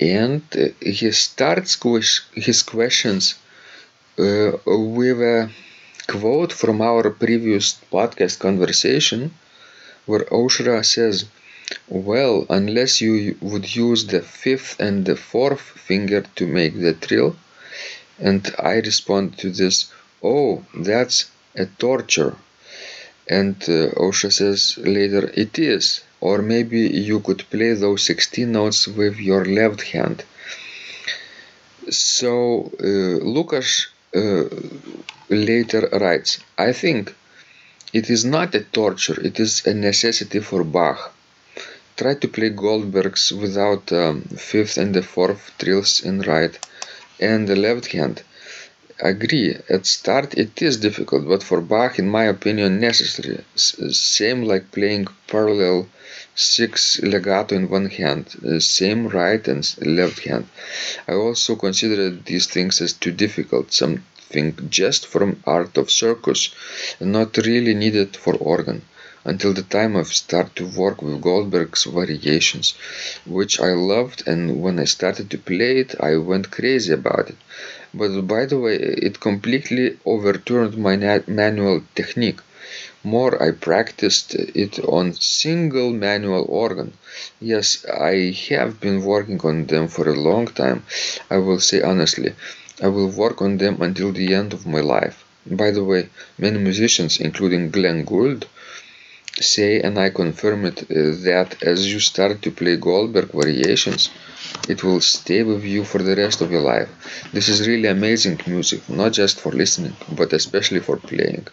and uh, he starts his questions uh, with a quote from our previous podcast conversation where Ausra says, Well, unless you would use the fifth and the fourth finger to make the trill, and I respond to this, Oh, that's a torture. And uh, Ausra says later, It is. Or maybe you could play those 16 notes with your left hand. So uh, Lucas uh, later writes, I think it is not a torture, it is a necessity for Bach. Try to play Goldberg's without um, fifth and the fourth trills in right and the left hand agree at start it is difficult but for bach in my opinion necessary. S- same like playing parallel six legato in one hand uh, same right and left hand. I also consider these things as too difficult something just from art of circus not really needed for organ until the time i start to work with goldberg's variations which i loved and when i started to play it i went crazy about it but by the way, it completely overturned my manual technique. More, I practiced it on single manual organ. Yes, I have been working on them for a long time. I will say honestly, I will work on them until the end of my life. By the way, many musicians, including Glenn Gould, say, and I confirm it, uh, that as you start to play Goldberg variations, it will stay with you for the rest of your life. This is really amazing music, not just for listening, but especially for playing.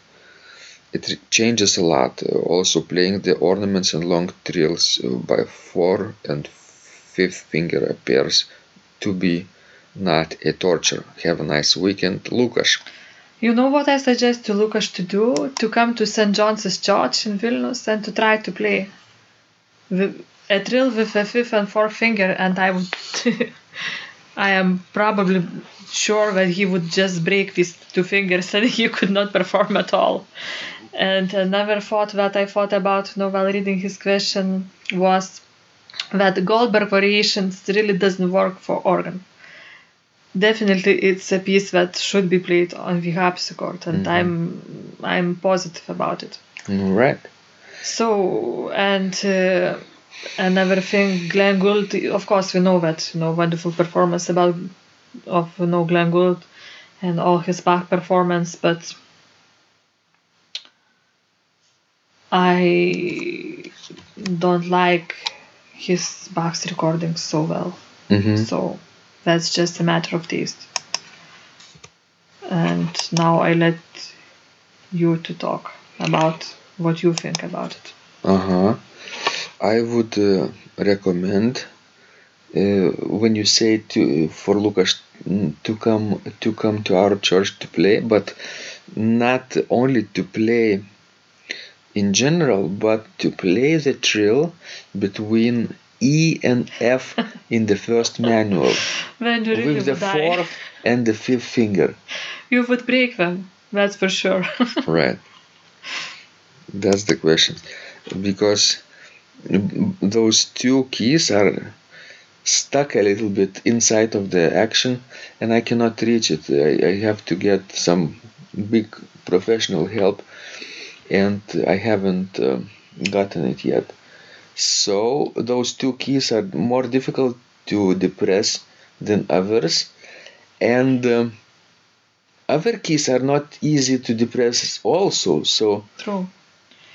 It changes a lot. uh, Also, playing the ornaments and long trills uh, by four and fifth finger appears to be not a torture. Have a nice weekend, Lucas. You know what I suggest to Lukas to do? To come to St. John's Church in Vilnius and to try to play a drill with a fifth and fourth finger, and I would. I am probably sure that he would just break these two fingers and he could not perform at all. And uh, another thought that I thought about know, while reading his question was that Goldberg variations really doesn't work for organ. Definitely, it's a piece that should be played on the harpsichord, and I'm I'm positive about it. Right. So, and uh, another thing, Glenn Gould, of course, we know that, you know, wonderful performance about, of, you know, Glenn Gould and all his Bach performance, but I don't like his Bach's recordings so well. Mm-hmm. So, that's just a matter of taste. And now I let you to talk about what you think about it. Uh-huh. I would uh, recommend uh, when you say to for Lucas to come to come to our church to play, but not only to play in general, but to play the trill between E and F in the first manual with the die, fourth and the fifth finger. you would break them. That's for sure. Right. That's the question. Because those two keys are stuck a little bit inside of the action and I cannot reach it. I, I have to get some big professional help and I haven't uh, gotten it yet. So those two keys are more difficult to depress than others and um, other keys are not easy to depress also so True.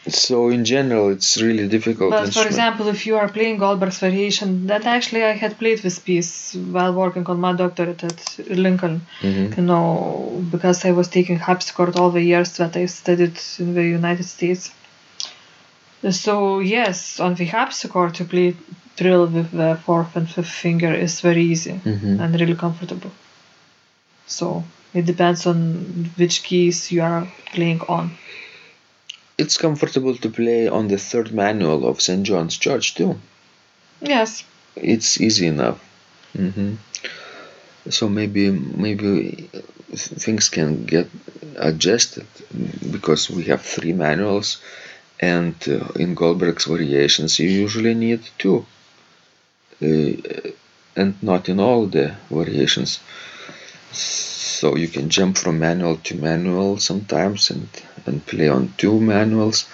so in general it's really difficult But for example, if you are playing Goldberg's variation, that actually I had played this piece while working on my doctorate at Lincoln. Mhm. You know, because I was taking harpsichord all the years that I studied in the United States. So yes, on the harpsichord to play trill with the fourth and fifth finger is very easy Mhm. and really comfortable. So it depends on which keys you are playing on. it's comfortable to play on the third manual of st john's church too Yes, it's easy enough hmm so maybe maybe things can get adjusted because we have three manuals and uh, in goldberg's variations you usually need two uh, and not in all the variations. So you can jump from manual to manual sometimes and and play on two manuals.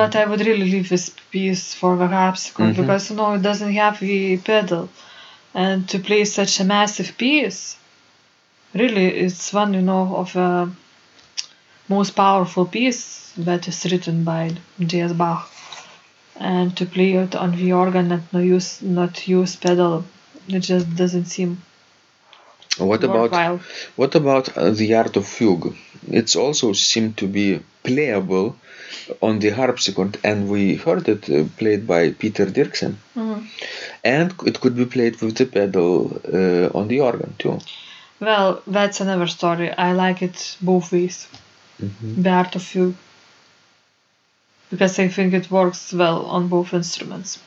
But I would really leave this piece for the harpsichord Mhm. because you know it doesn't have the pedal, and to play such a massive piece, really it's one you know of the most powerful piece that is written by J.S. Bach, and to play it on the organ and not use not use pedal, it just doesn't seem what about worthwhile. What about uh, the art of fugue? It's also seemed to be playable on the harpsichord, and we heard it uh, played by Peter Dirksen, Mhm. and it could be played with the pedal uh, on the organ too. Well, that's another story. I like it both ways. The art of fugue because I think it works well on both instruments,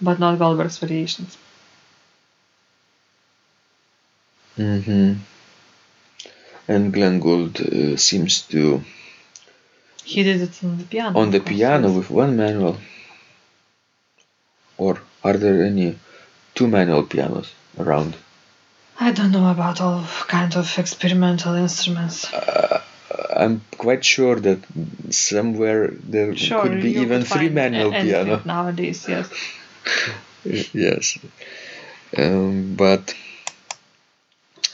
but not Goldberg's variations. Mm-hmm. And Glenn Gould uh, seems to He did it on the piano. on the piano with one manual. Or are there any two manual pianos around? I don't know about all kind of experimental instruments. I'm quite sure that somewhere there Sure, could be even three manual a- piano. nowadays. Yes, yes um, but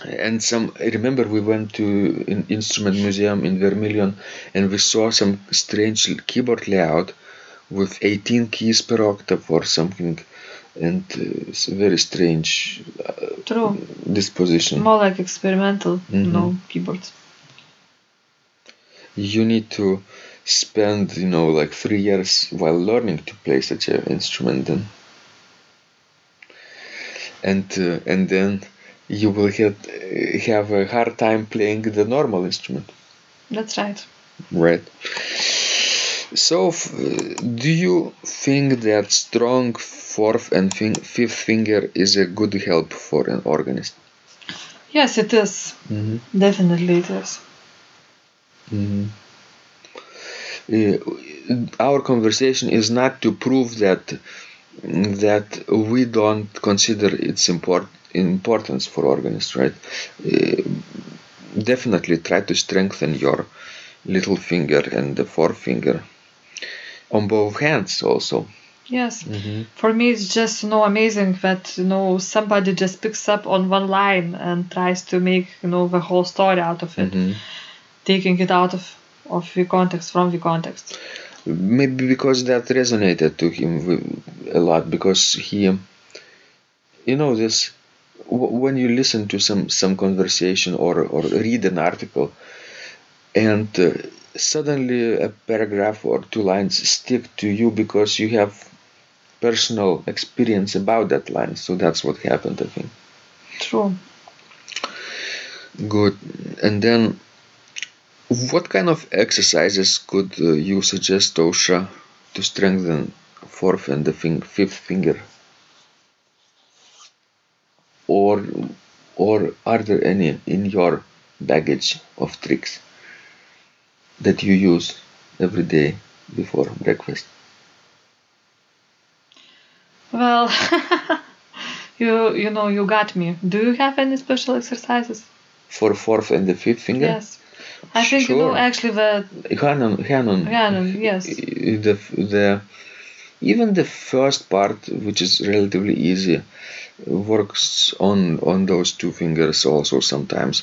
and some i remember we went to an instrument museum in Vermillion and we saw some strange keyboard layout with 18 keys per octave or something and uh, it's a very strange uh, true. disposition More like experimental, you Mhm. know, keyboards. you need to spend you know like three years while learning to play such an instrument then and uh, and then you will have, have a hard time playing the normal instrument That's right. right so f- do you think that strong fourth and fifth finger is a good help for an organist Yes, it is. mm-hmm. Definitely, it is. Mhm. Uh, our conversation is not to prove that that we don't consider its import, importance for organists, right? Uh, definitely try to strengthen your little finger and the forefinger on both hands also. Yes. Mhm. For me, it's just you know amazing that you know somebody just picks up on one line and tries to make you know the whole story out of it, Mhm. taking it out of of the context from the context. Maybe because that resonated to him a lot because he, you know, this when you listen to some some conversation or or read an article, and uh, suddenly a paragraph or two lines stick to you because you have personal experience about that line. So that's what happened, I think. True. Good. And then, what kind of exercises could uh, you suggest, Ausra, to strengthen fourth and the fing- fifth finger? Or, or are there any in your baggage of tricks that you use every day before breakfast? Well, you you know you got me. Do you have any special exercises? For fourth and the fifth finger? Yes. I think you know actually the Hanon, Hanon, Rhiannon, yes. the the even the first part, which is relatively easy, works on on those two fingers also sometimes,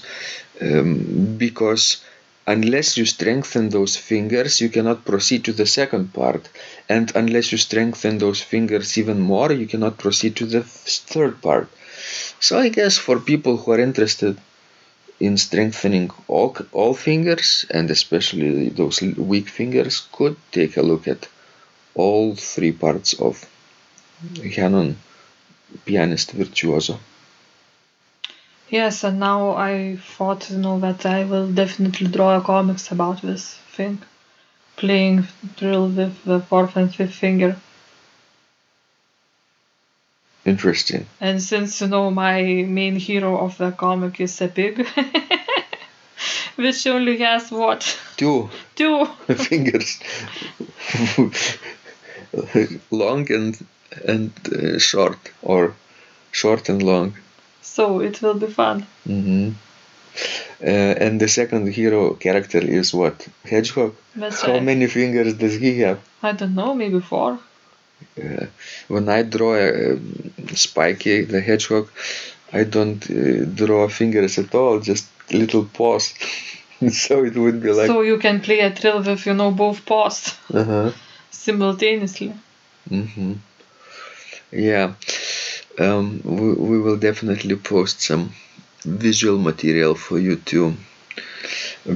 um, because unless you strengthen those fingers, you cannot proceed to the second part, and unless you strengthen those fingers even more, you cannot proceed to the third part. So I guess for people who are interested in strengthening all, all fingers and especially those weak fingers could take a look at all three parts of Hanon pianist virtuoso. Yes, and now I thought, you know, that I will definitely draw a comics about this thing. Playing drill with the fourth and fifth finger. Interesting. And since, you know, my main hero of the comic is a pig, which only has what? Two Two. fingers, long and and uh, short, or short and long. So it will be fun. hmm Uh, and the second hero character is what? Hedgehog. That's How right. many fingers does he have? I don't know, maybe four. Uh, when I draw a, um, Spiky the hedgehog, I don't uh, draw fingers at all, just little paws. so it would be like. so you can play a drill with, you know, both paws uh-huh. simultaneously. hmm Yeah. Um, we, we will definitely post some visual material for you too.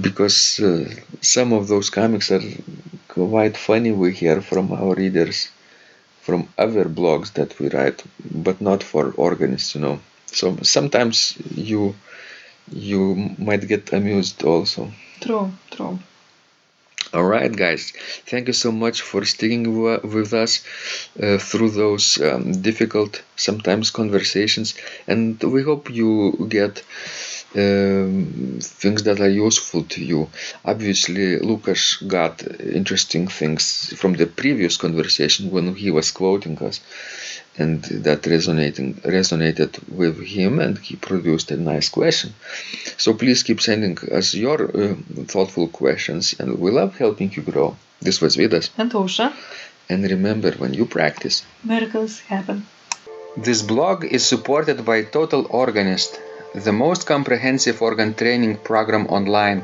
Because uh, some of those comics are quite funny, we hear from our readers, from other blogs that we write, but not for organists, you know. So sometimes you you might get amused also. True, true. All right, guys. Thank you so much for sticking wi- with us uh, through those um, difficult, sometimes conversations, and we hope you get um, things that are useful to you. Obviously, Lucas got interesting things from the previous conversation when he was quoting us, and that resonating resonated with him, and he produced a nice question. So please keep sending us your uh, thoughtful questions, and we love helping you grow. This was Vidas, And Ausra, and remember when you practice. miracles happen. This blog is supported by Total Organist, the most comprehensive organ training program online,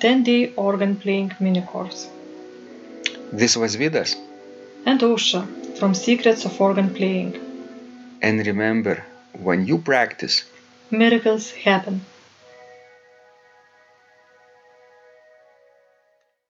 10-day organ playing mini course. This was Vidas. And Ausra from Secrets of Organ Playing. And remember, when you practice, Miracles happen.